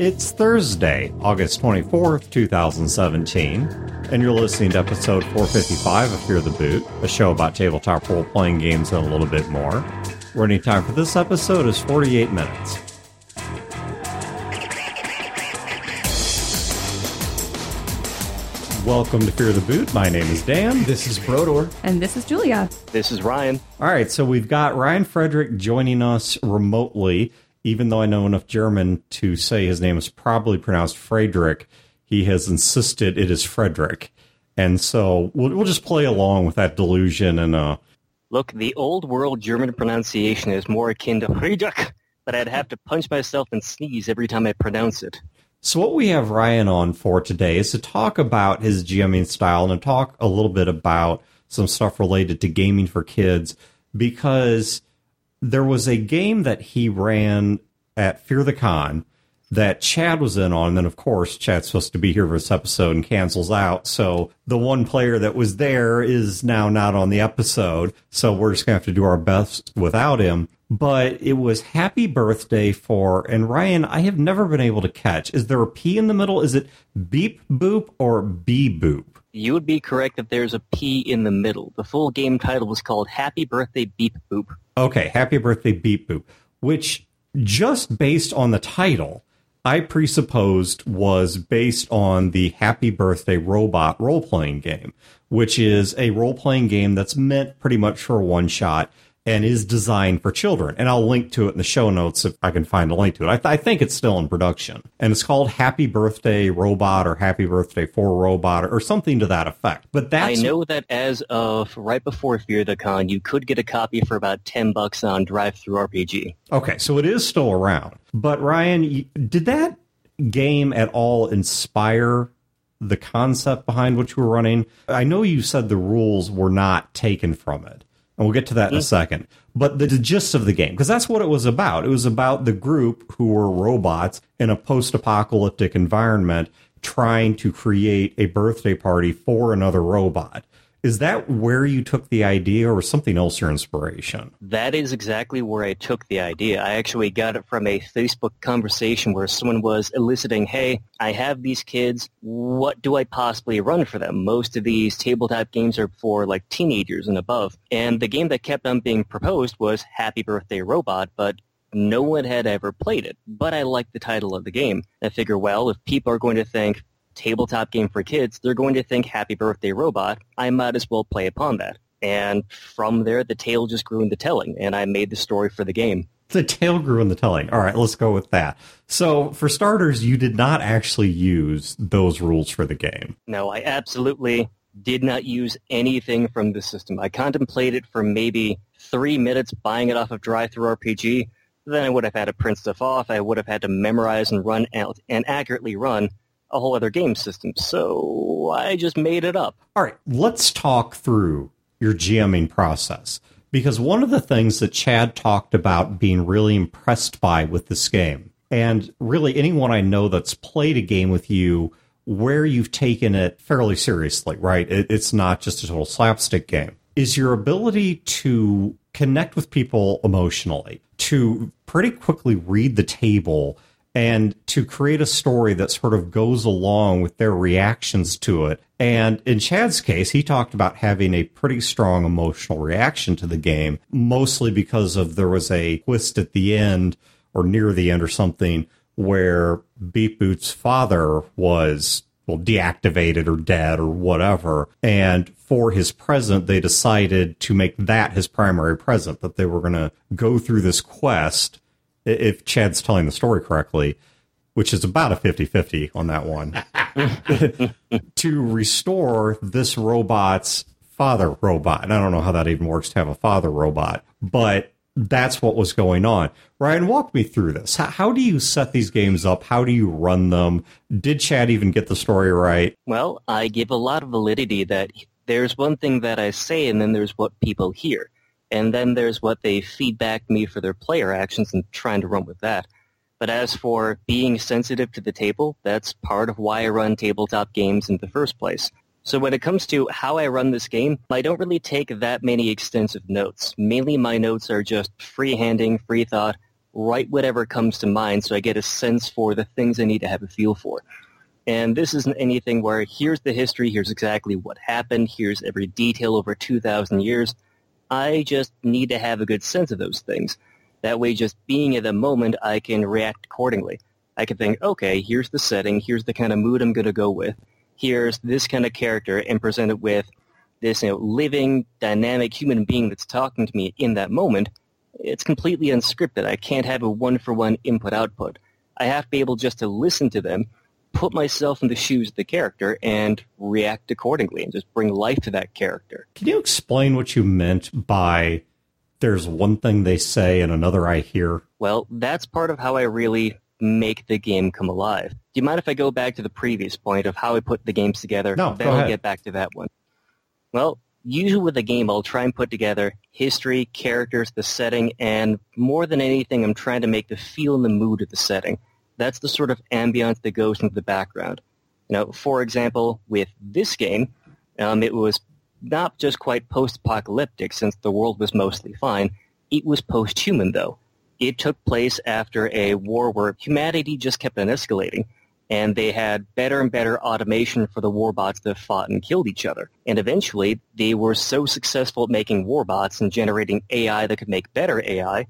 It's Thursday, August 24th, 2017, and you're listening to episode 455 of Fear the Boot, a show about tabletop role playing games and a little bit more. Running time for this episode is 48 minutes. Welcome to Fear the Boot. My name is Dan. This is Brodeur. And this is Julia. This is Ryan. All right, so we've got Ryan Frederick joining us remotely. Even though I know enough German to say his name is probably pronounced Friedrich, he has insisted it is Frederick. And so we'll, we'll just play along with that delusion and uh, Look, the old world German pronunciation is more akin to Friedrich, but I'd have to punch myself and sneeze every time I pronounce it. So what we have Ryan on for today is to talk about his GMing style and to talk a little bit about some stuff related to gaming for kids because there was a game that he ran at Fear the Con that Chad was in on, and then of course Chad's supposed to be here for this episode and cancels out. So the one player that was there is now not on the episode. So we're just gonna have to do our best without him. But it was happy birthday for and Ryan, I have never been able to catch. Is there a P in the middle? Is it beep boop or bee boop? You would be correct that there's a P in the middle. The full game title was called Happy Birthday Beep Boop. Okay, happy birthday beep boop, which just based on the title, I presupposed was based on the Happy Birthday Robot role playing game, which is a role playing game that's meant pretty much for one shot and is designed for children. And I'll link to it in the show notes if I can find a link to it. I, th- I think it's still in production. And it's called Happy Birthday Robot or Happy Birthday for Robot or something to that effect. But that's I know that as of right before Fear the Con, you could get a copy for about 10 bucks on DriveThru RPG. Okay, so it is still around. But Ryan, did that game at all inspire the concept behind what you were running? I know you said the rules were not taken from it. And we'll get to that in a mm-hmm. second. But the, the gist of the game, because that's what it was about. It was about the group who were robots in a post apocalyptic environment trying to create a birthday party for another robot. Is that where you took the idea or something else your inspiration? That is exactly where I took the idea. I actually got it from a Facebook conversation where someone was eliciting, hey, I have these kids. What do I possibly run for them? Most of these tabletop games are for like teenagers and above. And the game that kept on being proposed was Happy Birthday Robot, but no one had ever played it. But I liked the title of the game. I figure, well, if people are going to think tabletop game for kids, they're going to think Happy Birthday Robot. I might as well play upon that. And from there, the tale just grew into telling, and I made the story for the game. The tale grew in the telling. All right, let's go with that. So, for starters, you did not actually use those rules for the game. No, I absolutely did not use anything from the system. I contemplated for maybe three minutes buying it off of DriveThru RPG. Then I would have had to print stuff off. I would have had to memorize and run out and accurately run a whole other game system. So I just made it up. All right, let's talk through your GMing process. Because one of the things that Chad talked about being really impressed by with this game, and really anyone I know that's played a game with you where you've taken it fairly seriously, right? It, it's not just a total slapstick game, is your ability to connect with people emotionally, to pretty quickly read the table and to create a story that sort of goes along with their reactions to it. And in Chad's case, he talked about having a pretty strong emotional reaction to the game, mostly because of there was a twist at the end or near the end or something where Beep Boop's father was well deactivated or dead or whatever. And for his present, they decided to make that his primary present, that they were going to go through this quest if Chad's telling the story correctly, which is about a 50-50 on that one, to restore this robot's father robot. And I don't know how that even works to have a father robot, but that's what was going on. Ryan, walk me through this. How, how do you set these games up? How do you run them? Did Chad even get the story right? Well, I give a lot of validity that there's one thing that I say and then there's what people hear. And then there's what they feedback me for their player actions and trying to run with that. But as for being sensitive to the table, that's part of why I run tabletop games in the first place. So when it comes to how I run this game, I don't really take that many extensive notes. Mainly my notes are just freehanding, free thought, write whatever comes to mind so I get a sense for the things I need to have a feel for. And this isn't anything where here's the history, here's exactly what happened, here's every detail over 2,000 years. I just need to have a good sense of those things. That way, just being in the moment, I can react accordingly. I can think, okay, here's the setting, here's the kind of mood I'm going to go with, here's this kind of character, and present it with this you know, living, dynamic human being that's talking to me in that moment. It's completely unscripted. I can't have a one-for-one input-output. I have to be able just to listen to them put myself in the shoes of the character and react accordingly and just bring life to that character. Can you explain what you meant by there's one thing they say and another I hear? Well, that's part of how I really make the game come alive. Do you mind if I go back to the previous point of how I put the games together? No, then go I'll ahead. get back to that one. Well, usually with a game, I'll try and put together history, characters, the setting, and more than anything, I'm trying to make the feel and the mood of the setting. That's the sort of ambiance that goes into the background. You know, for example, with this game, um, it was not just quite post-apocalyptic since the world was mostly fine. It was post-human, though. It took place after a war where humanity just kept on escalating, and they had better and better automation for the warbots that fought and killed each other. And eventually, they were so successful at making warbots and generating AI that could make better AI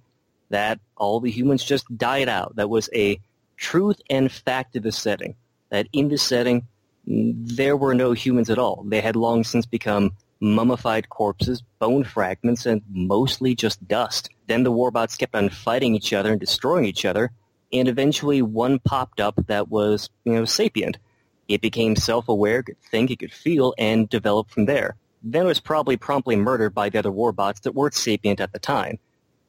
that all the humans just died out. That was a truth and fact of the setting. That in this setting, there were no humans at all. They had long since become mummified corpses, bone fragments, and mostly just dust. Then the warbots kept on fighting each other and destroying each other, and eventually one popped up that was, you know, sapient. It became self-aware, could think, it could feel, and developed from there. Then it was probably promptly murdered by the other warbots that weren't sapient at the time.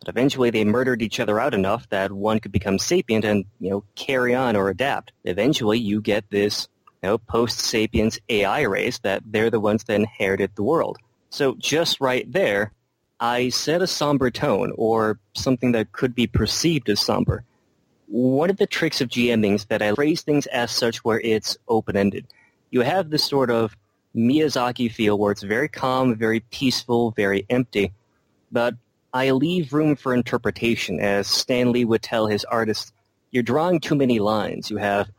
But eventually they murdered each other out enough that one could become sapient and, you know, carry on or adapt. Eventually you get this, you know, post-sapiens AI race that they're the ones that inherited the world. So just right there, I set a somber tone or something that could be perceived as somber. One of the tricks of GMing is that I phrase things as such where it's open-ended. You have this sort of Miyazaki feel where it's very calm, very peaceful, very empty, but I leave room for interpretation, as Stan Lee would tell his artists, you're drawing too many lines. You have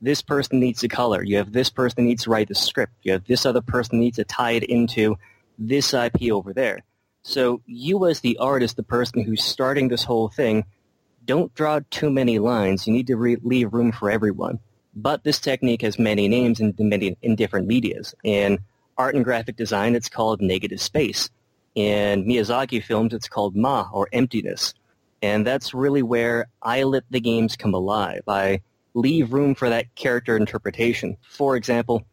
this person needs a color. You have this person needs to write the script. You have this other person needs to tie it into this IP over there. So you as the artist, the person who's starting this whole thing, don't draw too many lines. You need to re- leave room for everyone. But this technique has many names in many in different medias. In art and graphic design, it's called negative space. In Miyazaki films, it's called ma, or emptiness. And that's really where I let the games come alive. I leave room for that character interpretation. For example,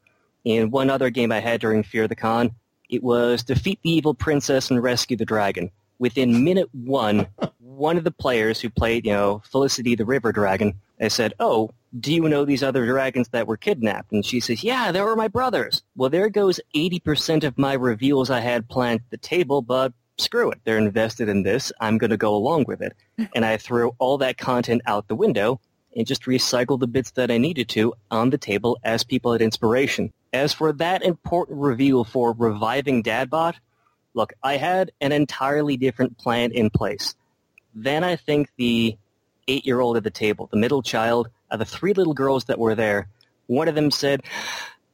in one other game I had during Fear the Con, it was defeat the evil princess and rescue the dragon. Within minute one, one of the players who played, you know, Felicity the River Dragon, I said, oh, do you know these other dragons that were kidnapped? And she says, yeah, they were my brothers. Well, there goes 80% of my reveals I had planned at the table, but screw it. They're invested in this. I'm going to go along with it. and I threw all that content out the window and just recycled the bits that I needed to on the table as people had inspiration. As for that important reveal for reviving Dadbot, look, I had an entirely different plan in place. Then I think the eight-year-old at the table, the middle child, of the three little girls that were there, one of them said,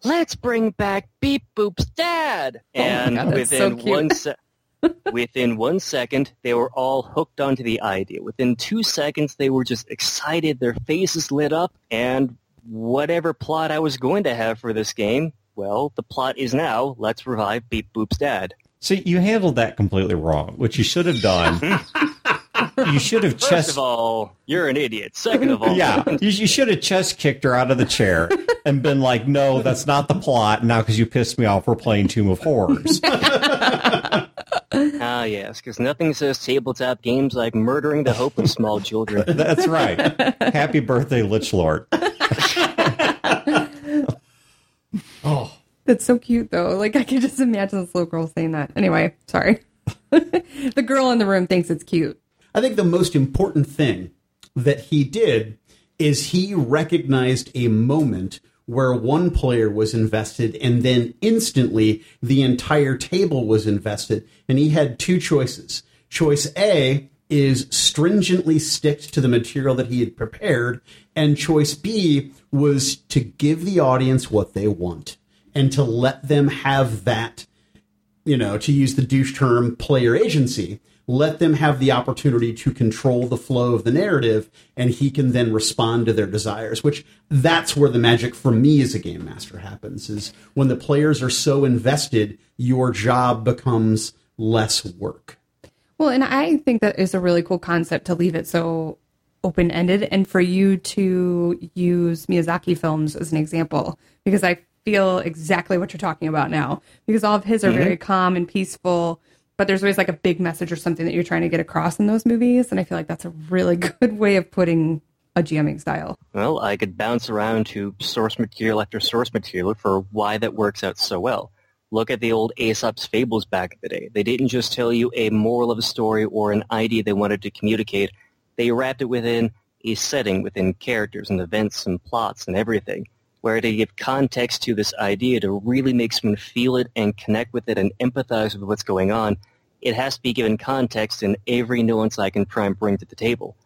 "Let's bring back Beep Boop's dad." Oh and God, that's so within one se- within one second, they were all hooked onto the idea. Within two seconds, they were just excited. Their faces lit up, and whatever plot I was going to have for this game, well, the plot is now let's revive Beep Boop's dad. See, you handled that completely wrong. What you should have done, you should have First chest. of all, you're an idiot. Second of all, Yeah, you, you should have chest kicked her out of the chair and been like, "No, that's not the plot." Now, because you pissed me off, we're playing Tomb of Horrors. Ah, yes, because nothing says tabletop games like murdering the hope of small children. That's right. Happy birthday, Lich Lord. oh, That's so cute, though. Like, I can just imagine this little girl saying that. Anyway, sorry. the girl in the room thinks it's cute. I think the most important thing that he did is he recognized a moment where one player was invested and then instantly the entire table was invested and he had two choices. Choice A is stringently stick to the material that he had prepared, and choice B was to give the audience what they want and to let them have that, you know, to use the douche term, player agency. Let them have the opportunity to control the flow of the narrative, and he can then respond to their desires. Which that's where the magic for me as a game master happens. Is when the players are so invested, your job becomes less work. Well, and I think that is a really cool concept to leave it so open ended and for you to use Miyazaki films as an example because I feel exactly what you're talking about now because all of his are mm-hmm. very calm and peaceful but there's always like a big message or something that you're trying to get across in those movies and I feel like that's a really good way of putting a GMing style. Well, I could bounce around to source material after source material for why that works out so well. Look at the old Aesop's fables back in the day. They didn't just tell you a moral of a story or an idea they wanted to communicate. They wrapped it within a setting, within characters and events and plots and everything, where to give context to this idea to really make someone feel it and connect with it and empathize with what's going on, it has to be given context in every nuance I can try and bring to the table.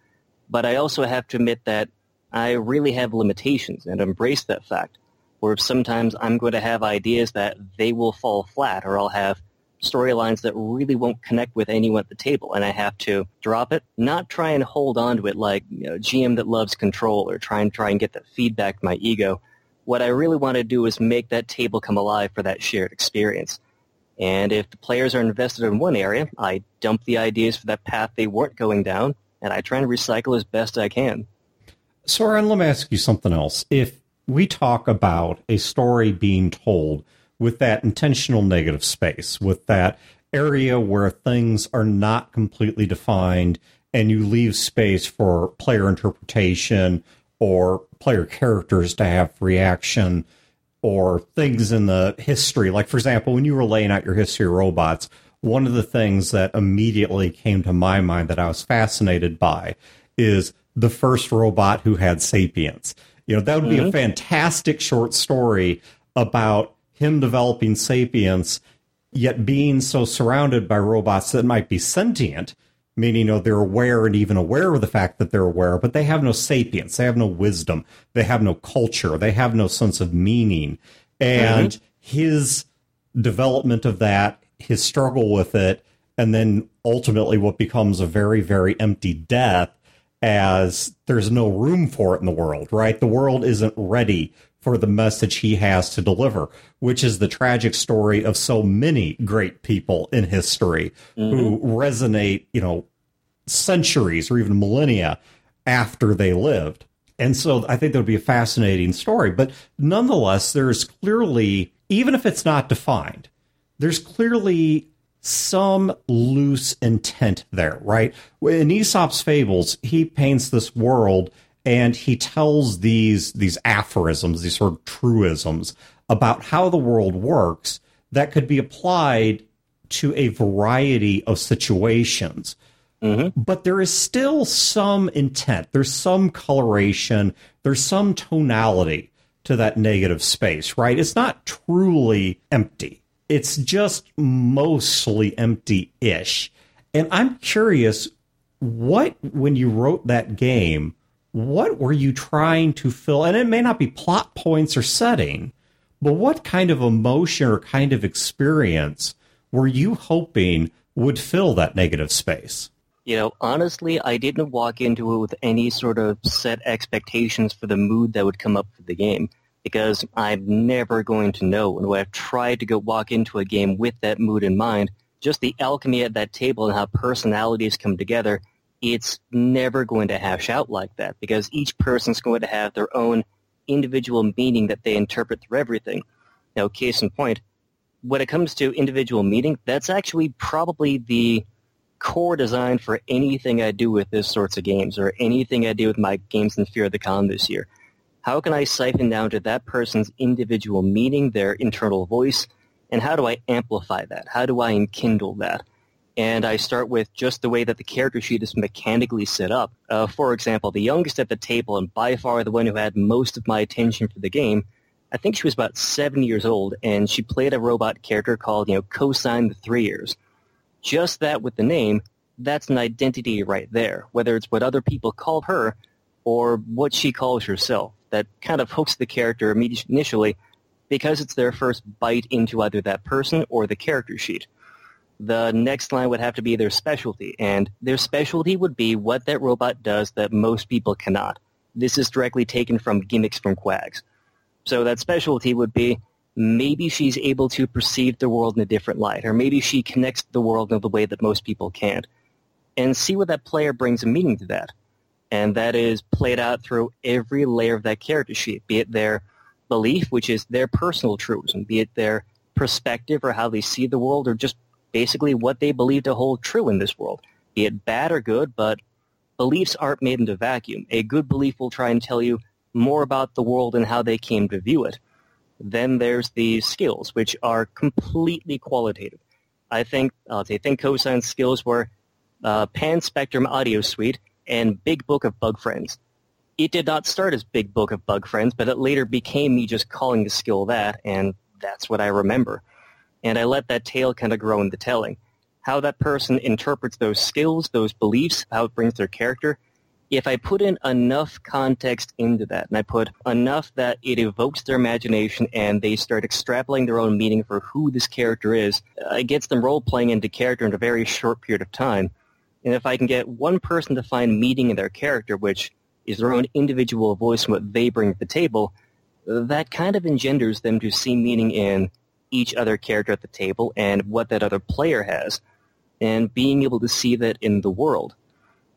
But I also have to admit that I really have limitations and embrace that fact where sometimes I'm going to have ideas that they will fall flat or I'll have storylines that really won't connect with anyone at the table and I have to drop it, not try and hold on to it like you know, GM that loves control or try and try and get that feedback to my ego. What I really want to do is make that table come alive for that shared experience. And if the players are invested in one area, I dump the ideas for that path they weren't going down and I try and recycle as best I can. Soren, let me ask you something else. If we talk about a story being told with that intentional negative space, with that area where things are not completely defined and you leave space for player interpretation or player characters to have reaction or things in the history. Like, for example, when you were laying out your history of robots, one of the things that immediately came to my mind that I was fascinated by is the first robot who had sapience. You know, that would be mm-hmm. a fantastic short story about him developing sapience, yet being so surrounded by robots that might be sentient, meaning you know they're aware and even aware of the fact that they're aware, but they have no sapience, they have no wisdom, they have no culture, they have no sense of meaning. And mm-hmm. his development of that, his struggle with it, and then ultimately what becomes a very, very empty death as there's no room for it in the world, right? The world isn't ready for the message he has to deliver, which is the tragic story of so many great people in history mm-hmm. who resonate, you know, centuries or even millennia after they lived. And so I think that would be a fascinating story. But nonetheless, there's clearly, even if it's not defined, there's clearly some loose intent there, right? In Aesop's fables, he paints this world and he tells these these aphorisms, these sort of truisms about how the world works that could be applied to a variety of situations. Mm-hmm. But there is still some intent, there's some coloration, there's some tonality to that negative space, right? It's not truly empty it's just mostly empty ish. And I'm curious, what, when you wrote that game, what were you trying to fill? And it may not be plot points or setting, but what kind of emotion or kind of experience were you hoping would fill that negative space? You know, honestly, I didn't walk into it with any sort of set expectations for the mood that would come up for the game because I'm never going to know. And when I've tried to go walk into a game with that mood in mind, just the alchemy at that table and how personalities come together, it's never going to hash out like that because each person's going to have their own individual meaning that they interpret through everything. Now, case in point, when it comes to individual meaning, that's actually probably the core design for anything I do with this sorts of games or anything I do with my games in Fear of the Con this year. How can I siphon down to that person's individual meaning, their internal voice, and how do I amplify that? How do I enkindle that? And I start with just the way that the character sheet is mechanically set up. Uh, for example, the youngest at the table and by far the one who had most of my attention for the game, I think she was about seven years old, and she played a robot character called, you know, Cosine the Three Years. Just that with the name that's an identity right there, whether it's what other people call her or what she calls herself. That kind of hooks the character initially because it's their first bite into either that person or the character sheet. The next line would have to be their specialty, and their specialty would be what that robot does that most people cannot. This is directly taken from gimmicks from Quags. So that specialty would be maybe she's able to perceive the world in a different light, or maybe she connects the world in the way that most people can't. And see what that player brings a meaning to that. And that is played out through every layer of that character sheet, be it their belief, which is their personal truism, be it their perspective or how they see the world, or just basically what they believe to hold true in this world, be it bad or good, but beliefs aren't made in a vacuum. A good belief will try and tell you more about the world and how they came to view it. Then there's the skills, which are completely qualitative. I think, I'll say, think cosine skills were uh, Pan Spectrum Audio Suite and Big Book of Bug Friends. It did not start as Big Book of Bug Friends, but it later became me just calling the skill that, and that's what I remember. And I let that tale kind of grow in the telling. How that person interprets those skills, those beliefs, how it brings their character, if I put in enough context into that, and I put enough that it evokes their imagination and they start extrapolating their own meaning for who this character is, it gets them role-playing into character in a very short period of time. And if I can get one person to find meaning in their character, which is their own individual voice and what they bring to the table, that kind of engenders them to see meaning in each other character at the table and what that other player has, and being able to see that in the world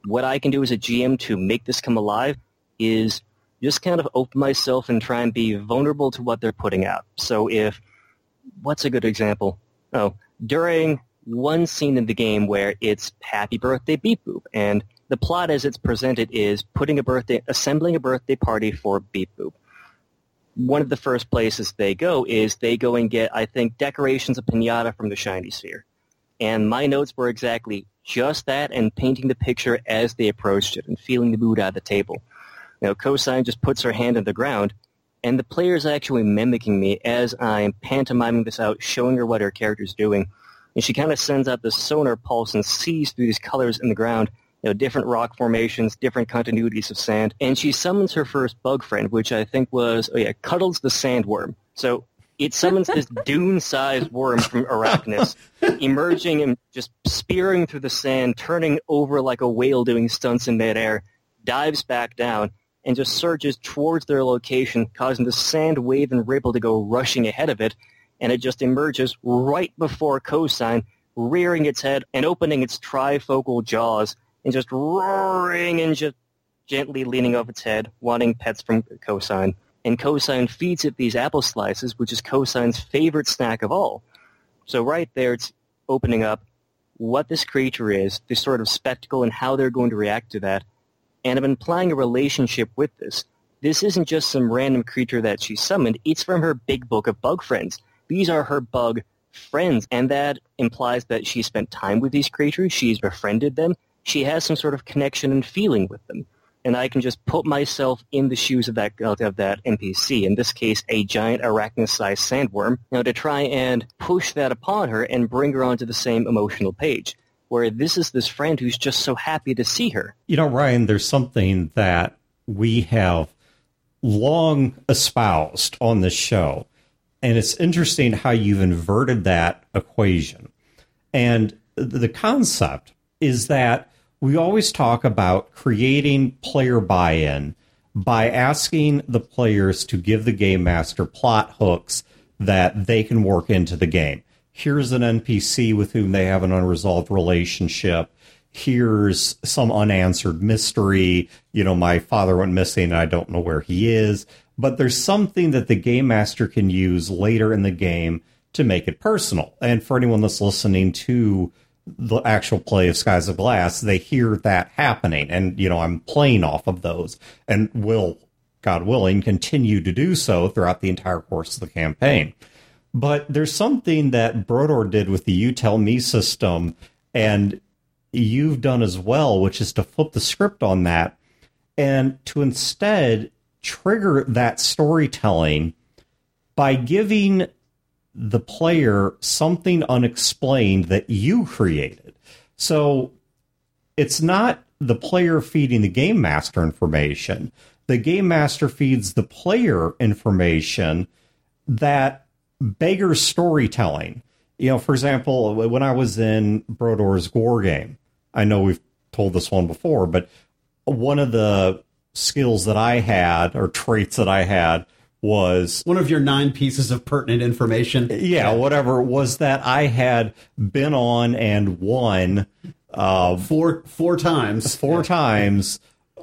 what I can do as a GM to make this come alive is just kind of open myself and try and be vulnerable to what they're putting out. So if, what's a good example? Oh, during one scene in the game where it's happy birthday beep boop and the plot as it's presented is putting a birthday, assembling a birthday party for beep boop. One of the first places they go is they go and get, I think, decorations of pinata from the shiny sphere. And my notes were exactly just that and painting the picture as they approached it and feeling the mood at the table. Now, Cosine just puts her hand on the ground, and the player is actually mimicking me as I'm pantomiming this out, showing her what her character's doing. And she kind of sends out this sonar pulse and sees through these colors in the ground, you know, different rock formations, different continuities of sand. And she summons her first bug friend, which I think was, oh yeah, Cuddles the Sandworm. So it summons this dune-sized worm from Arrakis, emerging and just spearing through the sand, turning over like a whale doing stunts in midair, dives back down, and just surges towards their location, causing the sand wave and ripple to go rushing ahead of it, and it just emerges right before Cosine, rearing its head and opening its trifocal jaws, and just roaring and just gently leaning off its head, wanting pets from Cosine and cosine feeds it these apple slices, which is cosine's favorite snack of all. So right there, it's opening up what this creature is, this sort of spectacle, and how they're going to react to that. And I'm implying a relationship with this. This isn't just some random creature that she summoned. It's from her big book of bug friends. These are her bug friends, and that implies that she spent time with these creatures. She's befriended them. She has some sort of connection and feeling with them and I can just put myself in the shoes of that of that NPC. In this case, a giant arachnid-sized sandworm. Now to try and push that upon her and bring her onto the same emotional page. Where this is this friend who's just so happy to see her. You know, Ryan, there's something that we have long espoused on this show. And it's interesting how you've inverted that equation. And the concept is that we always talk about creating player buy in by asking the players to give the game master plot hooks that they can work into the game. Here's an NPC with whom they have an unresolved relationship. Here's some unanswered mystery. You know, my father went missing and I don't know where he is. But there's something that the game master can use later in the game to make it personal. And for anyone that's listening to the actual play of Skies of Glass, they hear that happening. And, you know, I'm playing off of those and will, God willing, continue to do so throughout the entire course of the campaign. But there's something that Brodeur did with the You Tell Me system, and you've done as well, which is to flip the script on that and to instead trigger that storytelling by giving the player something unexplained that you created. So it's not the player feeding the game master information. The game master feeds the player information that beggars storytelling. You know, for example, when I was in Brodeur's War game, I know we've told this one before, but one of the skills that I had or traits that I had was One of your nine pieces of pertinent information. yeah, whatever was that I had been on and won uh, Four four times. four times.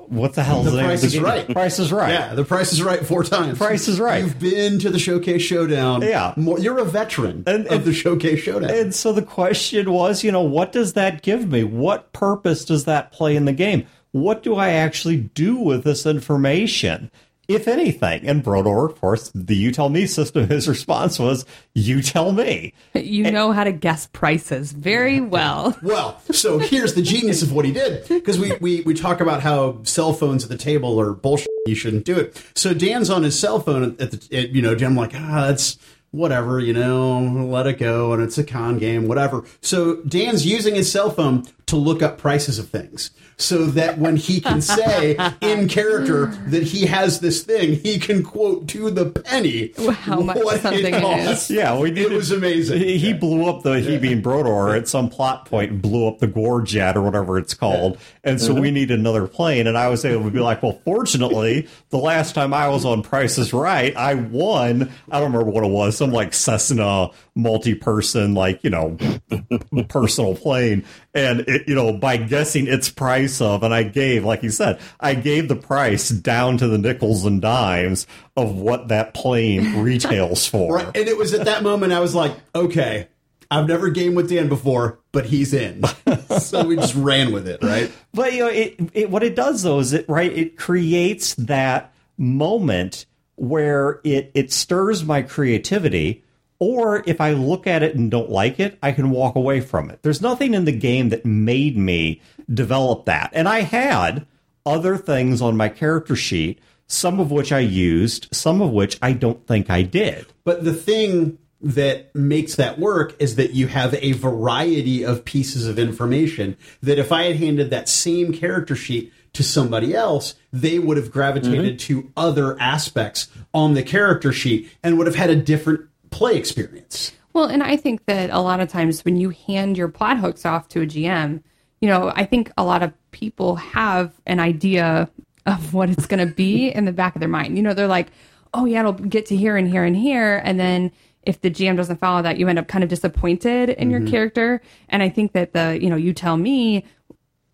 What the hell is The of Price is? Right. Price is right. Yeah, the price is right four times. Price is Right. You've been to the Showcase Showdown. Yeah. More, you're a veteran And- of and- the Showcase Showdown. And so the question was, you know, what does that give me? What purpose does that play in the game? What do I actually do with this information? If anything. And Brodeur, of course, the you tell me system, his response was, you tell me. You know how to guess prices very well. Well, so here's the genius of what he did because we, we we talk about how cell phones at the table are bullshit. You shouldn't do it. So Dan's on his cell phone at the at, you know, I'm like ah, that's whatever, you know, let it go, and it's a con game, whatever. So Dan's using his cell phone to look up prices of things. So that when he can say in character that he has this thing, he can quote to the penny How much what something it is. costs. Yeah, we it was amazing. He, he blew up the he being Brodeur at some plot point, blew up the Gore jet or whatever it's called, and so we need another plane. And I was able to be like, well, fortunately, the last time I was on Price is Right, I won. I don't remember what it was, some like Cessna multi-person, like you know, personal plane, and it, you know, by guessing its price of, and I gave, like you said, I gave the price down to the nickels and dimes of what that plane retails for. Right. And it was at that moment I was like, okay, I've never gamed with Dan before, but he's in. so we just ran with it, right? But you know, it, it what it does though is it right it creates that moment where it it stirs my creativity. Or if I look at it and don't like it, I can walk away from it. There's nothing in the game that made me develop that. And I had other things on my character sheet, some of which I used, some of which I don't think I did. But the thing that makes that work is that you have a variety of pieces of information that if I had handed that same character sheet to somebody else, they would have gravitated mm-hmm. to other aspects on the character sheet and would have had a different play experience. Well, and I think that a lot of times when you hand your plot hooks off to a GM, you know, I think a lot of people have an idea of what it's going to be in the back of their mind. You know, they're like, oh, yeah, it'll get to here and here and here. And then if the GM doesn't follow that, you end up kind of disappointed in your mm-hmm. character. And I think that the, you know, you tell me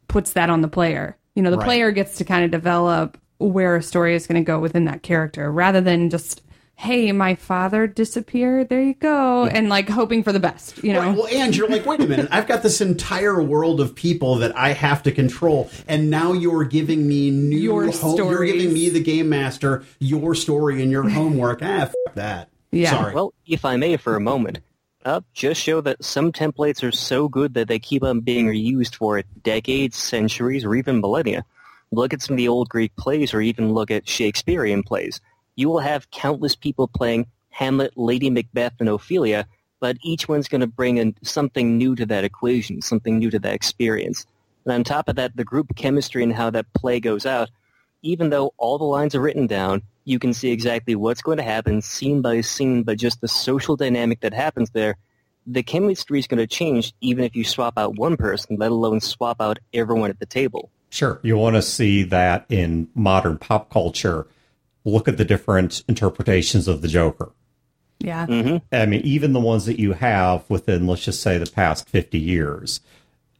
puts that on the player. You know, the Right. player gets to kind of develop where a story is going to go within that character rather than just, hey, my father disappeared. There you go. And like hoping for the best, you know? Right, well, and you're like, wait a minute, I've got this entire world of people that I have to control, and now you're giving me new Your home, You're giving me the game master your story and your homework. ah, f- that. Yeah. Sorry. Well, if I may for a moment, uh, just show that some templates are so good that they keep on being reused for decades, centuries, or even millennia. Look at some of the old Greek plays or even look at Shakespearean plays. You will have countless people playing Hamlet, Lady Macbeth, and Ophelia, but each one's going to bring in something new to that equation, something new to that experience. And on top of that, the group chemistry and how that play goes out, even though all the lines are written down, you can see exactly what's going to happen scene by scene, but just the social dynamic that happens there, the chemistry is going to change even if you swap out one person, let alone swap out everyone at the table. Sure. You want to see that in modern pop culture. Look at the different interpretations of the Joker. yeah. I mean, even the ones that you have within, let's just say, the past 50 years.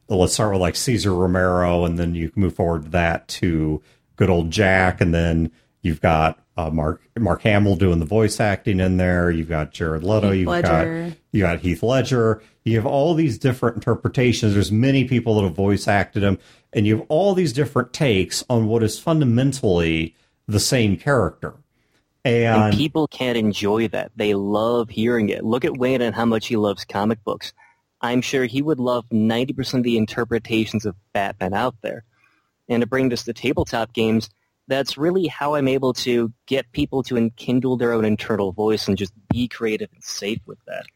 Let's start with like Cesar Romero, and then you can move forward to that to good old Jack, and then you've got uh, Mark Mark Hamill doing the voice acting in there. You've got Jared Leto. Heath you've Ledger. got you got Heath Ledger. You have all these different interpretations. There's many people that have voice acted him, and you have all these different takes on what is fundamentally the same character. And And people can't enjoy that. They love hearing it. Look at Wayne and how much he loves comic books. I'm sure he would love 90% of the interpretations of Batman out there. And to bring this to tabletop games, that's really how I'm able to get people to enkindle their own internal voice and just be creative and safe with that.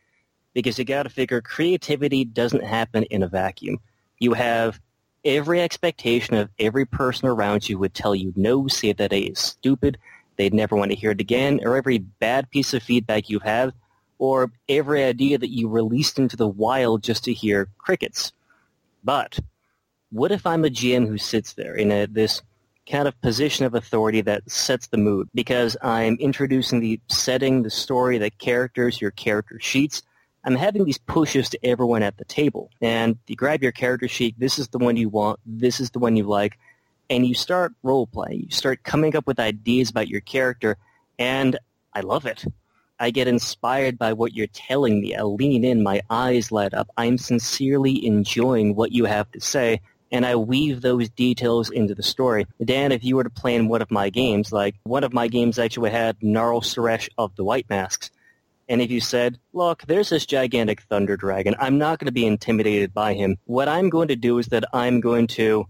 Because you gotta figure creativity doesn't happen in a vacuum. You have every expectation of every person around you would tell you no, say that A is stupid, they'd never want to hear it again, or every bad piece of feedback you have, or every idea that you released into the wild just to hear crickets. But what if I'm a GM who sits there in a, this kind of position of authority that sets the mood because I'm introducing the setting, the story, the characters, your character sheets. I'm having these pushes to everyone at the table. And you grab your character sheet, this is the one you want, this is the one you like, and you start role playing. You start coming up with ideas about your character, and I love it. I get inspired by what you're telling me. I lean in, my eyes light up. I'm sincerely enjoying what you have to say, and I weave those details into the story. Dan, if you were to play in one of my games, like one of my games actually had Narl Suresh of the White Masks, and if you said, look, there's this gigantic thunder dragon, I'm not going to be intimidated by him. What I'm going to do is that I'm going to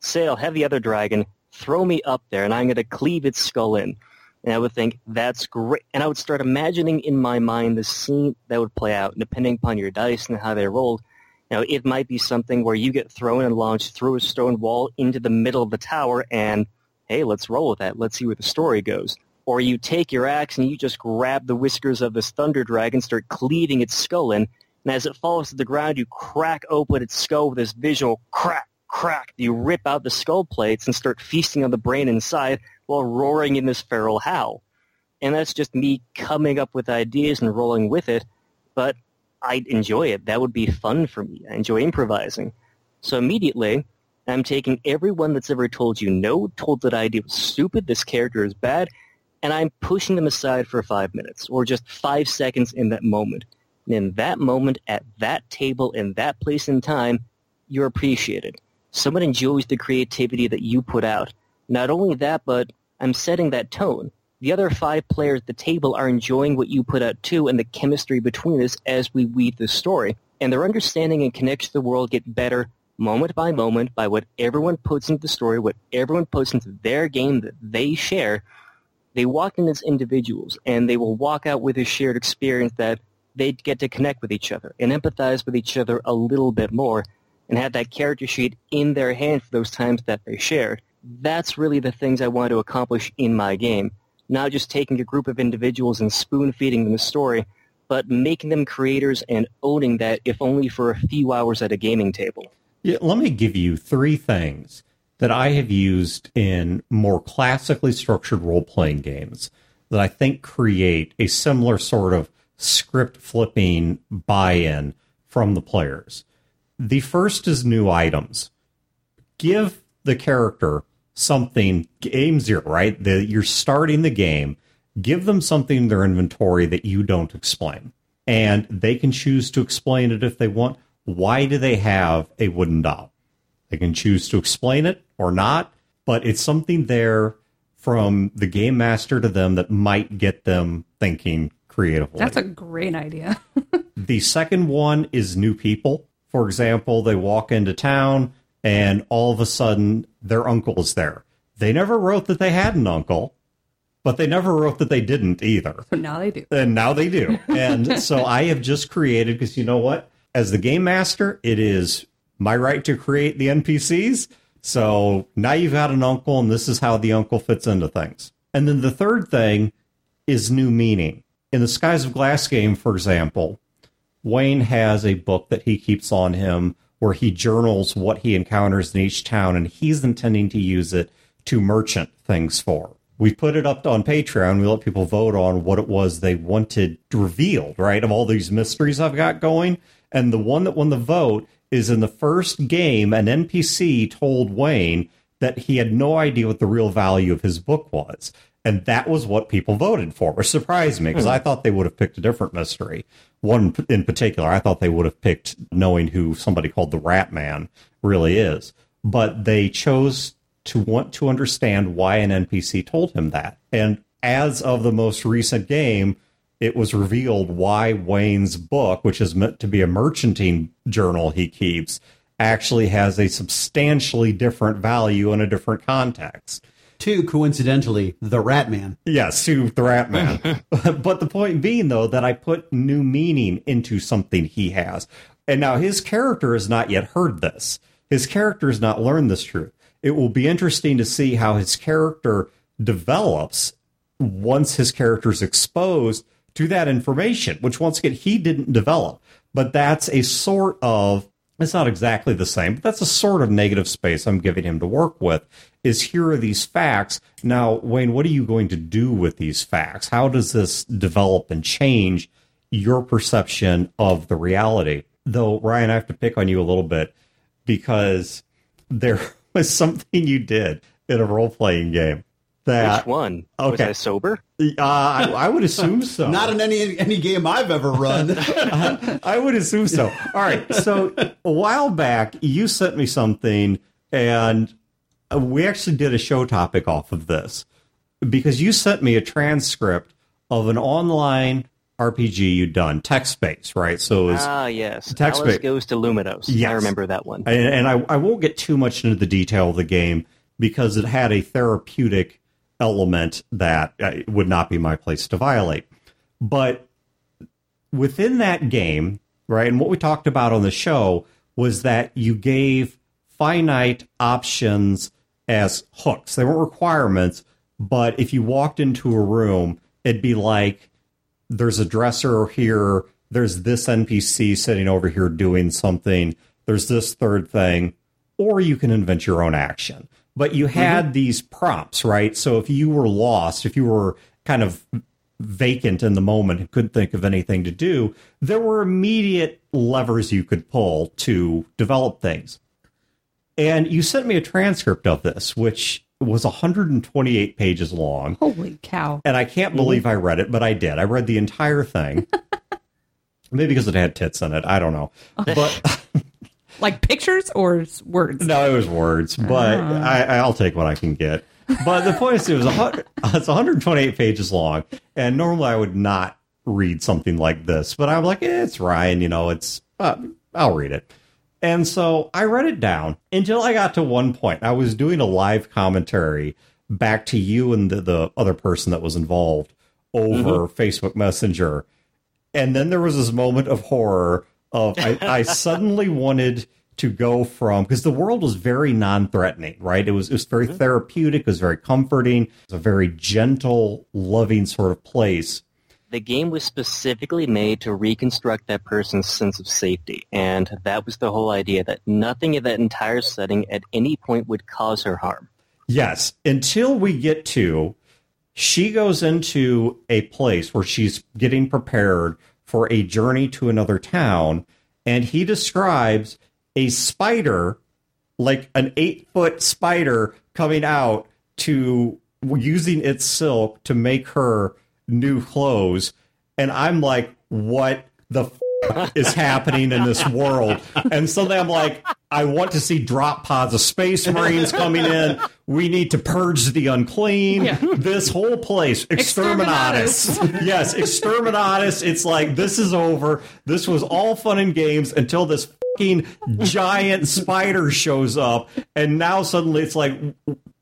sail, have the other dragon throw me up there and I'm going to cleave its skull in. And I would think, that's great. And I would start imagining in my mind the scene that would play out, depending upon your dice and how they rolled. Now, it might be something where you get thrown and launched through a stone wall into the middle of the tower and, hey, let's roll with that. Let's see where the story goes or you take your axe and you just grab the whiskers of this thunder dragon, start cleaving its skull in, and as it falls to the ground, you crack open its skull with this visual crack, crack. You rip out the skull plates and start feasting on the brain inside while roaring in this feral howl. And that's just me coming up with ideas and rolling with it, but I'd enjoy it. That would be fun for me. I enjoy improvising. So immediately, I'm taking everyone that's ever told you no, told that idea was stupid, this character is bad, and I'm pushing them aside for five minutes or just five seconds in that moment. And in that moment, at that table, in that place and time, you're appreciated. Someone enjoys the creativity that you put out. Not only that, but I'm setting that tone. The other five players at the table are enjoying what you put out too and the chemistry between us as we weave the story. And their understanding and connection to the world get better moment by moment by what everyone puts into the story, what everyone puts into their game that they share, they walk in as individuals and they will walk out with a shared experience that they get to connect with each other and empathize with each other a little bit more and have that character sheet in their hand for those times that they shared. That's really the things I want to accomplish in my game. Not just taking a group of individuals and spoon feeding them a story, but making them creators and owning that if only for a few hours at a gaming table. Yeah, let me give you three things that I have used in more classically structured role playing games that I think create a similar sort of script flipping buy in from the players. The first is new items. Give the character something, game zero, right? The, you're starting the game. Give them something in their inventory that you don't explain. And they can choose to explain it if they want. Why do they have a wooden doll? They can choose to explain it or not, but it's something there from the game master to them that might get them thinking creatively. That's a great idea. the second one is new people. For example, they walk into town and all of a sudden their uncle is there. They never wrote that they had an uncle, but they never wrote that they didn't either. But now they do. And now they do. And so I have just created, because you know what? As the game master, it is my right to create the NPCs. So now you've got an uncle, and this is how the uncle fits into things. And then the third thing is new meaning. In the Skies of Glass game, for example, Wayne has a book that he keeps on him where he journals what he encounters in each town, and he's intending to use it to merchant things for. We put it up on Patreon. We let people vote on what it was they wanted revealed, right? Of all these mysteries I've got going. And the one that won the vote is in the first game, an NPC told Wayne that he had no idea what the real value of his book was. And that was what people voted for, which surprised me because I hmm. thought they would have picked a different mystery. One in particular, I thought they would have picked knowing who somebody called the Rat Man really is. But they chose to want to understand why an NPC told him that. And as of the most recent game, it was revealed why Wayne's book, which is meant to be a merchanting journal he keeps, actually has a substantially different value in a different context. Two, coincidentally, the Rat Man. Yes, to the Rat Man. but the point being, though, that I put new meaning into something he has. And now his character has not yet heard this. his character has not learned this truth. It will be interesting to see how his character develops once his character is exposed to that information, which once again he didn't develop. But that's a sort of it's not exactly the same, but that's a sort of negative space I'm giving him to work with. Is here are these facts. Now, Wayne, what are you going to do with these facts? How does this develop and change your perception of the reality? Though, Ryan, I have to pick on you a little bit because there was something you did in a role playing game that Which one? Okay. Was I sober? uh, I, I would assume so. Not in any any game I've ever run. I would assume so. All right. So a while back, you sent me something, and we actually did a show topic off of this because you sent me a transcript of an online RPG you'd done, text based, right? So it was, Ah, yes. Text Alice bit. goes to Luminos. Yes. I remember that one. and, and I, I won't get too much into the detail of the game because it had a therapeutic element that uh, would not be my place to violate. But within that game, right, and what we talked about on the show was that you gave finite options as hooks. They weren't requirements, but if you walked into a room, it'd be like there's a dresser here, there's this NPC sitting over here doing something, there's this third thing, or you can invent your own action. But you mm-hmm. had these prompts, right? So if you were lost, if you were kind of vacant in the moment and couldn't think of anything to do, there were immediate levers you could pull to develop things. And you sent me a transcript of this, which was 128 pages long. Holy cow. And I can't mm-hmm. believe I read it, but I did. I read the entire thing. Maybe because it had tits in it. I don't know. But Like pictures or words? no, it was words, but I, I'll take what I can get. But the point is, it was a, hun- it's 128 pages long, and normally I would not read something like this, but I'm like, eh, it's Ryan, you know, it's uh, I'll read it. And so I read it down until I got to one point. I was doing a live commentary back to you and the, the other person that was involved over Facebook Messenger. And then there was this moment of horror of I, I suddenly wanted to go from because the world was very non-threatening, right? It was it was very mm-hmm. therapeutic, it was very comforting, it was a very gentle, loving sort of place. the game was specifically made to reconstruct that person's sense of safety. And that was the whole idea that nothing in that entire setting at any point would cause her harm. Yes, until we get to she goes into a place where she's getting prepared for a journey to another town, and he describes a spider, like an eight foot spider, coming out to using its silk to make her new clothes. And I'm like, what the f- is happening in this world? And suddenly I'm like, I want to see drop pods of space marines coming in. We need to purge the unclean. Yeah. This whole place, exterminatus. yes, exterminatus. It's like this is over. This was all fun and games until this fucking giant spider shows up, and now suddenly it's like,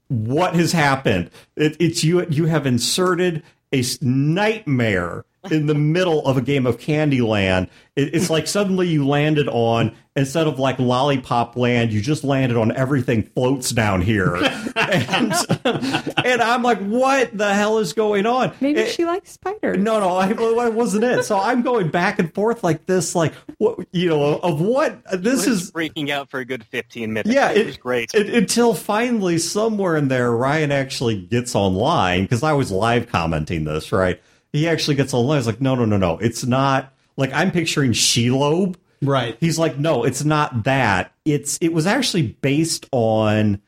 what has happened? It, it's you. You have inserted a nightmare in the middle of a game of Candyland. It, it's like suddenly you landed on instead of like lollipop land, you just landed on everything floats down here, and and I'm like, what the hell is going on? Maybe It- she likes spiders. no, no, I, I wasn't it. So I'm going back and forth like this, like what you know of what this is. freaking out for a good 15 minutes. Yeah, it, was great. it- until finally, somewhere in there, Ryan actually gets online because I was live commenting this. Right, he actually gets online. I was like, no, no, no, no, it's not. Like I'm picturing Shelob. Right. He's like, no, it's not that. It's it was actually based on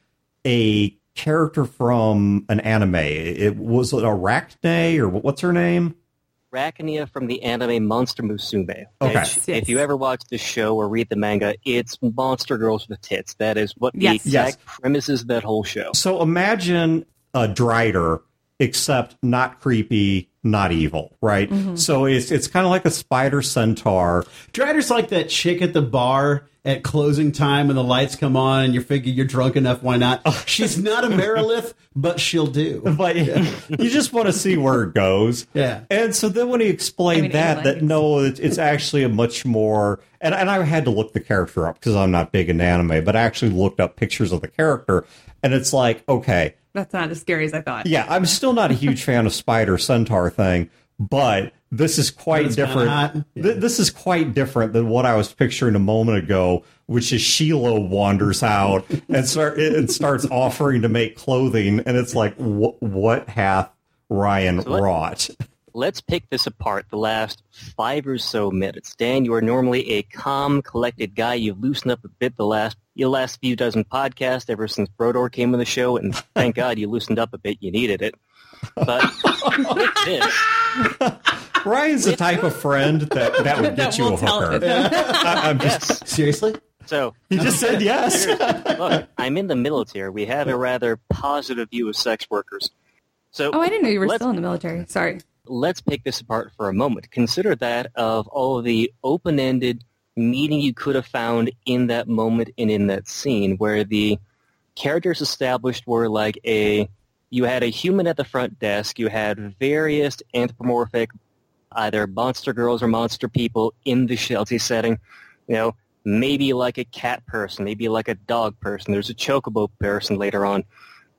a character from an anime. It was it Arachne or what's her name? Racania from the anime Monster Musume. Okay. Which, Yes. If you ever watch the show or read the manga, it's monster girls with tits. That is what the exact Yes. premise is of that whole show. So imagine a Drider, except not creepy not evil, right? Mm-hmm. So it's it's kind of like a spider centaur. Drider's like that chick at the bar at closing time when the lights come on and you figure you're drunk enough, why not? She's not a Marilith, but she'll do. But you just want to see where it goes. Yeah. And so then when he explained I mean, that, that no, it's, it's actually a much more, and, and I had to look the character up because I'm not big in anime, but I actually looked up pictures of the character, and it's like, okay, That's not as scary as I thought. yeah, I'm still not a huge fan of Spider Centaur thing, but this is quite It's different. hot. Th- This is quite different than what I was picturing a moment ago, which is Shelob wanders out and start and starts offering to make clothing, and it's like, wh- what hath Ryan what- wrought? Let's pick this apart the last five or so minutes. Dan, you are normally a calm, collected guy. You've loosened up a bit the last your last few dozen podcasts ever since Brodeur came on the show, and thank God you loosened up a bit. You needed it. But with this, Ryan's the type of friend that that would get That you a will hooker. it. I, I'm just. yes. Seriously? So He just said yes. Look, I'm in the military. We have a rather positive view of sex workers. So Oh, I didn't know you were still in the military. Sorry. Let's pick this apart for a moment. Consider that of all of the open-ended meaning you could have found in that moment and in that scene where the characters established were like a you had a human at the front desk, you had various anthropomorphic either monster girls or monster people in the Sheltie setting. You know, maybe like a cat person, maybe like a dog person. There's a chocobo person later on.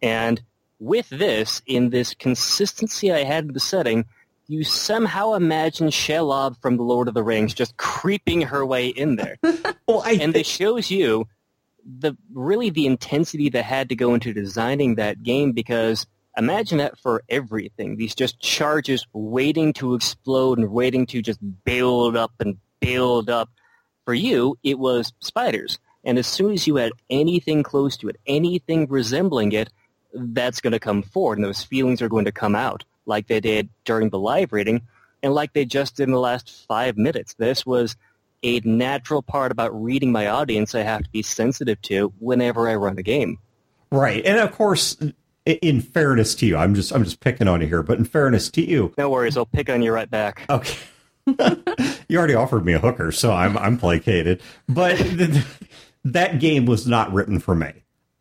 And with this, in this consistency I had in the setting, you somehow imagine Shelob from The Lord of the Rings just creeping her way in there. well, I and it shows you the really the intensity that had to go into designing that game because imagine that for everything. These just charges waiting to explode and waiting to just build up and build up. For you, it was spiders. And as soon as you had anything close to it, anything resembling it, that's going to come forward and those feelings are going to come out like they did during the live reading and like they just did in the last five minutes. This was a natural part about reading my audience I have to be sensitive to whenever I run a game. Right, and of course, in fairness to you, I'm just I'm just picking on you here, but in fairness to you, No worries, I'll pick on you right back. okay, you already offered me a hooker, so I'm I'm placated. But th- that game was not written for me.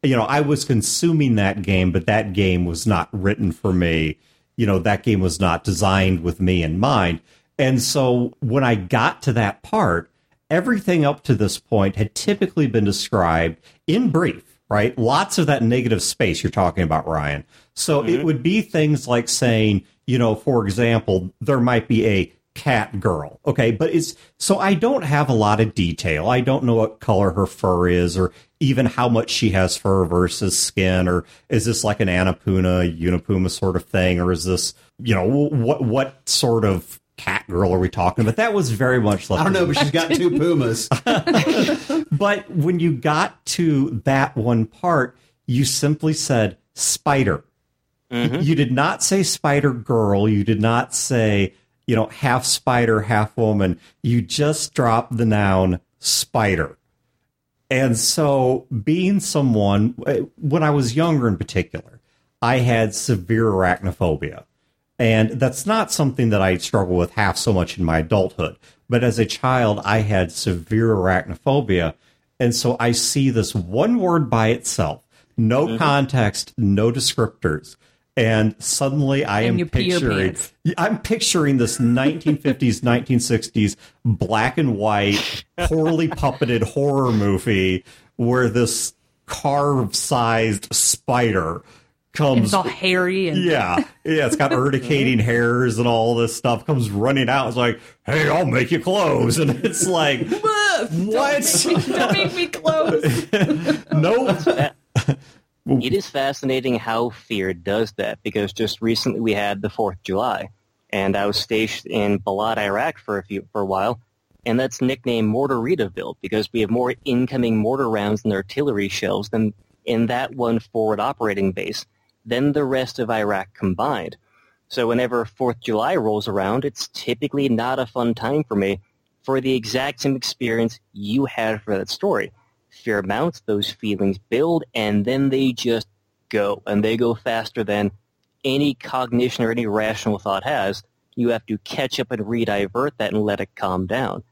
You know, I was consuming that game, but that game was not written for me. You know, that game was not designed with me in mind. And so when I got to that part, everything up to this point had typically been described in brief, right? Lots of that negative space you're talking about, Ryan. So it mm-hmm. would be things like saying, you know, for example, there might be a cat girl. Okay. But it's so I don't have a lot of detail. I don't know what color her fur is or even how much she has fur versus skin or is this like an Annapuna, Unipuma sort of thing? Or is this, you know, what, what sort of cat girl are we talking about? That was very much like I don't know, but she's got two pumas. but when you got to that one part, you simply said spider. Mm-hmm. You did not say spider girl. You did not say, you know, half spider, half woman. You just drop the noun spider. And so, being someone, when I was younger in particular, I had severe arachnophobia. And that's not something that I struggle with half so much in my adulthood. But as a child, I had severe arachnophobia. And so I see this one word by itself, no mm-hmm. context, no descriptors. And suddenly I And am you pee your picturing, pants. I'm picturing this 1950s, 1960s black and white, poorly puppeted horror movie where this carved sized spider comes It's all hairy and yeah, yeah, it's got urticating hairs and all this stuff. Comes running out. It's like, hey, I'll make you clothes, and it's like, what? don't make me clothes. nope. It is fascinating how fear does that because just recently we had the 4th of July and I was stationed in Balad, Iraq for a few for a while and that's nicknamed Mortaritaville because we have more incoming mortar rounds and artillery shells than in that one forward operating base than the rest of Iraq combined. So whenever 4th of July rolls around, it's typically not a fun time for me for the exact same experience you had for that story. Fear mounts, those feelings build, and then they just go. And they go faster than any cognition or any rational thought has. you have to catch up and re-divert that and let it calm down.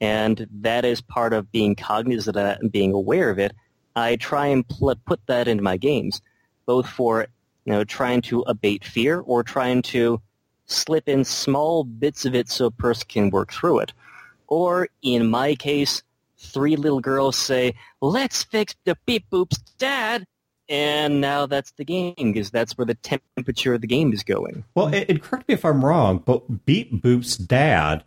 And that is part of being cognizant of that and being aware of it. I try and pl- put that into my games, both for you know trying to abate fear or trying to slip in small bits of it so a person can work through it. Or in my case, three little girls say, "Let's fix the beep boops, Dad," and now that's the game because that's where the temperature of the game is going. Well, and, and correct me if I'm wrong, but Beep Boop's dad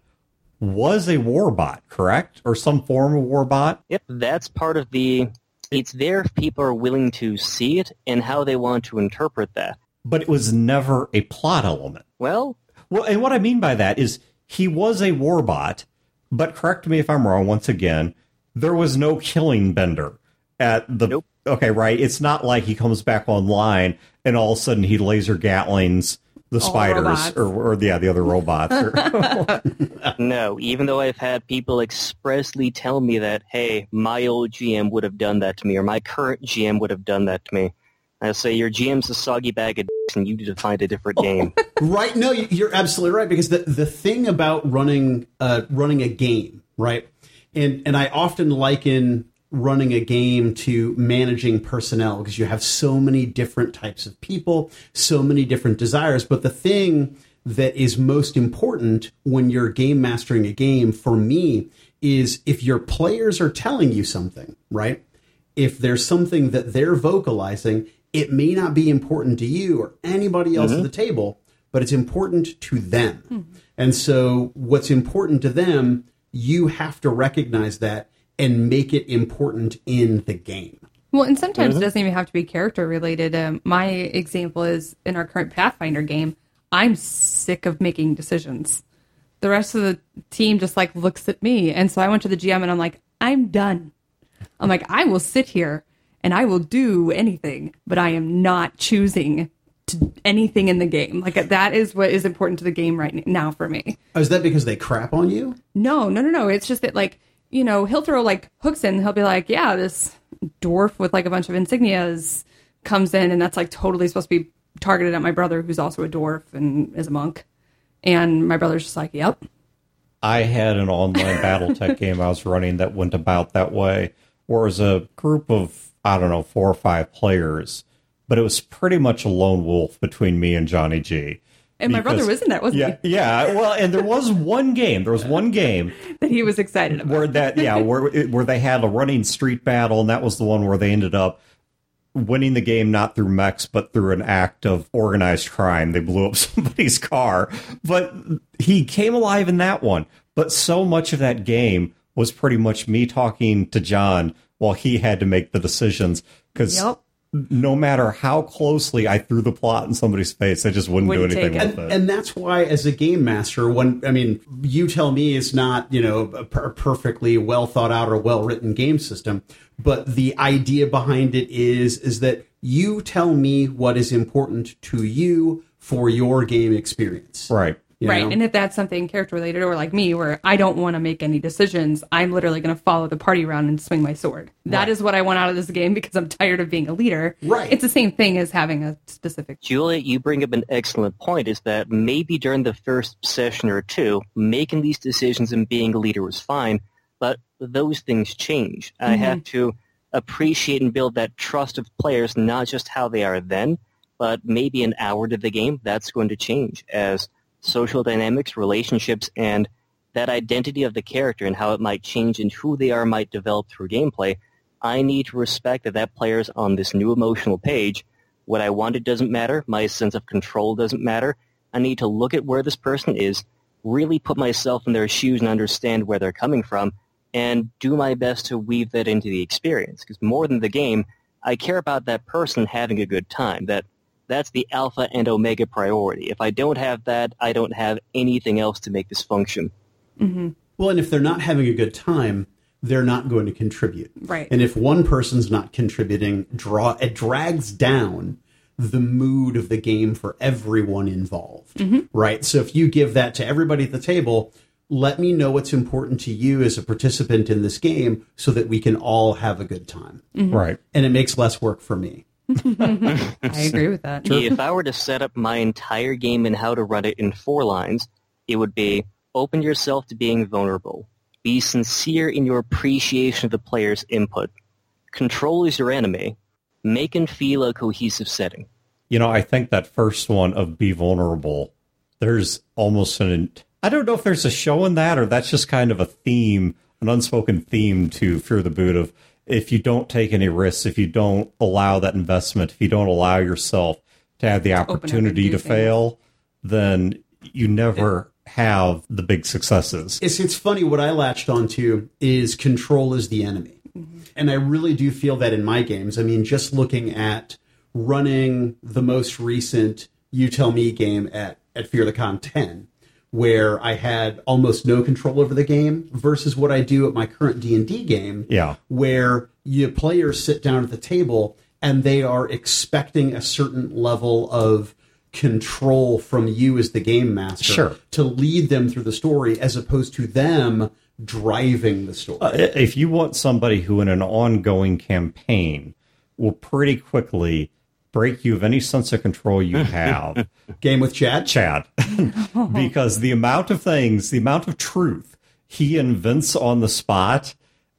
was a warbot, correct? Or some form of warbot? Yep, that's part of the. It's there if people are willing to see it and how they want to interpret that. But it was never a plot element. Well, Well, and what I mean by that is he was a warbot, but correct me if I'm wrong once again, there was no killing Bender at the Nope. Okay, right. It's not like he comes back online and all of a sudden he laser gatlings the spiders robots. or, or yeah, the other robots. Or, no, even though I've had people expressly tell me that, hey, my old GM would have done that to me, or my current GM would have done that to me. I say, your GM's a soggy bag of dicks and you need to find a different game. right no you- you're absolutely right because the the thing about running uh running a game right and and i often liken running a game to managing personnel because you have so many different types of people so many different desires. But the thing that is most important when you're game mastering a game for me is if your players are telling you something right? If there's something that they're vocalizing, it may not be important to you or anybody else at mm-hmm. the table, but it's important to them. And so, what's important to them, you have to recognize that and make it important in the game. Well, and sometimes it doesn't even have to be character related. Um, my example is in our current Pathfinder game, I'm sick of making decisions. The rest of the team just like looks at me. And so I went to the GM and I'm like, I'm done. I'm like, I will sit here and I will do anything, but I am not choosing to anything in the game. Like that is what is important to the game right now for me. Oh, Is that because they crap on you? No, no, no, no. It's just that like, you know, he'll throw like hooks in. He'll be like, yeah, this dwarf with like a bunch of insignias comes in and that's like totally supposed to be targeted at my brother who's also a dwarf and is a monk. And my brother's just like, yep. I had an online BattleTech game I was running that went about that way, where it was a group of, I don't know, four or five players, but it was pretty much a lone wolf between me and Johnny G. And my brother was in that, wasn't Yeah, yeah. Well, and there was one game. There was one game? That he was excited about. where that, yeah, where where they had a running street battle, and that was the one where they ended up winning the game not through mechs, but through an act of organized crime. They blew up somebody's car, but he came alive in that one. But so much of that game was pretty much me talking to John while he had to make the decisions because. Yep. No matter how closely I threw the plot in somebody's face, I just wouldn't, Wouldn't do anything with and, it. and that's why as a game master when i mean you tell me it's not you know a per- perfectly well thought out or well written game system but the idea behind it is is that you tell me what is important to you for your game experience right. You right. know? And if that's something character related or like me, where I don't want to make any decisions, I'm literally going to follow the party around and swing my sword. That is what I want out of this game because I'm tired of being a leader. Right. It's the same thing as having a specific. Julia, you bring up an excellent point is that maybe during the first session or two, making these decisions and being a leader was fine, but those things change. I mm-hmm. have to appreciate and build that trust of players, not just how they are then, but maybe an hour to the game, that's going to change as social dynamics, relationships, and that identity of the character and how it might change and who they are might develop through gameplay. I need to respect that that player's on this new emotional page. What I wanted doesn't matter. My sense of control doesn't matter. I need to look at where this person is, really put myself in their shoes and understand where they're coming from, and do my best to weave that into the experience. Because more than the game, I care about that person having a good time. That that's the alpha and omega priority. If I don't have that, I don't have anything else to make this function. Mm-hmm. Well, and if they're not having a good time, they're not going to contribute. Right. And if one person's not contributing, draw it drags down the mood of the game for everyone involved. Mm-hmm. Right. So if you give that to everybody at the table, let me know what's important to you as a participant in this game so that we can all have a good time. Mm-hmm. Right. And it makes less work for me. I agree with that. If I were to set up my entire game and how to run it in four lines, it would be open yourself to being vulnerable. Be sincere in your appreciation of the player's input. Control is your enemy. Make and feel a cohesive setting. You know, I think that first one of be vulnerable, there's almost an I don't know if there's a show in that or that's just kind of a theme, an unspoken theme to Fear the Boot of if you don't take any risks, if you don't allow that investment, if you don't allow yourself to have the opportunity to fail, then you never have the big successes. It's it's funny what I latched onto is control is the enemy. Mm-hmm. And I really do feel that in my games. I mean, just looking at running the most recent You Tell Me game at, at Fear the Con 10, where I had almost no control over the game versus what I do at my current D&D game, yeah. where you players sit down at the table and they are expecting a certain level of control from you as the game master sure. to lead them through the story as opposed to them driving the story. Uh, if you want somebody who in an ongoing campaign will pretty quickly break you of any sense of control you have. Game with Chad? Chad. because the amount of things, the amount of truth he invents on the spot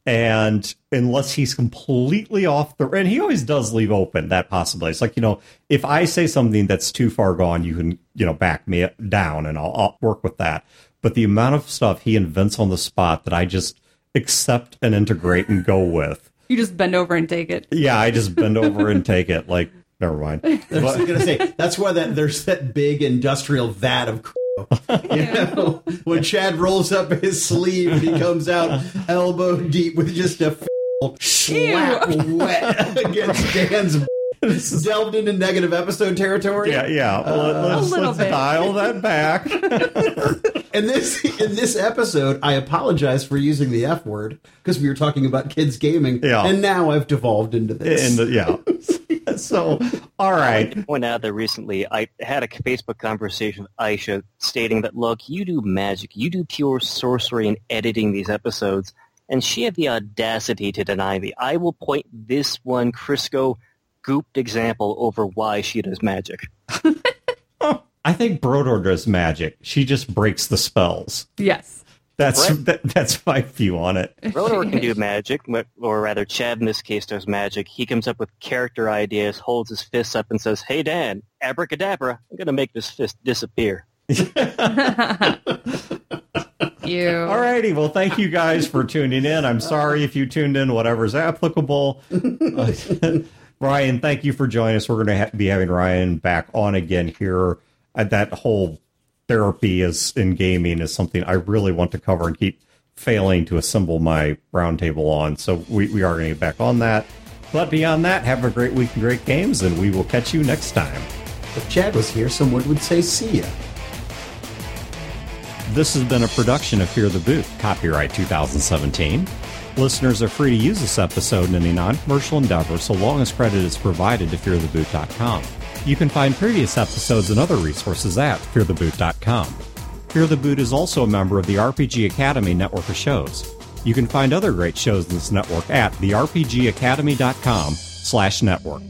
and unless he's completely off the and he always does leave open that possibility it's like you know if i say something that's too far gone you can you know back me down and I'll, I'll, work with that but the amount of stuff he invents on the spot that i just accept and integrate and go with you just bend over and take it yeah i just bend over and take it like never mind i was gonna say that's why that there's that big industrial vat of you know, when Chad rolls up his sleeve and he comes out elbow deep with just a slap wet against Dan's delved into negative episode territory. Yeah, yeah. Uh, let's, let's dial that back. in this in this episode, I apologize for using the F word because we were talking about kids gaming, yeah. and now I've devolved into this. In the, yeah. so, all right. I point out that recently I had a Facebook conversation with Aisha stating that, look, you do magic, you do pure sorcery in editing these episodes, and she had the audacity to deny me. I will point this one Crisco gooped example over why she does magic. I think Brodeur does magic. She just breaks the spells. Yes. That's that, that's my view on it. Brodeur can do magic, or rather, Chad in this case does magic. He comes up with character ideas, holds his fists up, and says, "Hey Dan, abracadabra! I'm going to make this fist disappear." you. All righty. well, thank you guys for tuning in. I'm sorry if you tuned in, whatever's applicable. Ryan, thank you for joining us. We're going to ha- be having Ryan back on again here. Uh, that whole therapy is in gaming is something I really want to cover and keep failing to assemble my roundtable on. So we, we are going to get back on that. But beyond that, have a great week and great games, and we will catch you next time. If Chad was here, someone would say, see ya. This has been a production of Fear the Boot, copyright 2017. Listeners are free to use this episode in any non commercial endeavor so long as credit is provided to feartheboot.com. You can find previous episodes and other resources at feartheboot.com. Fear the Boot is also a member of the RPG Academy network of shows. You can find other great shows in this network at therpgacademy.com slash network.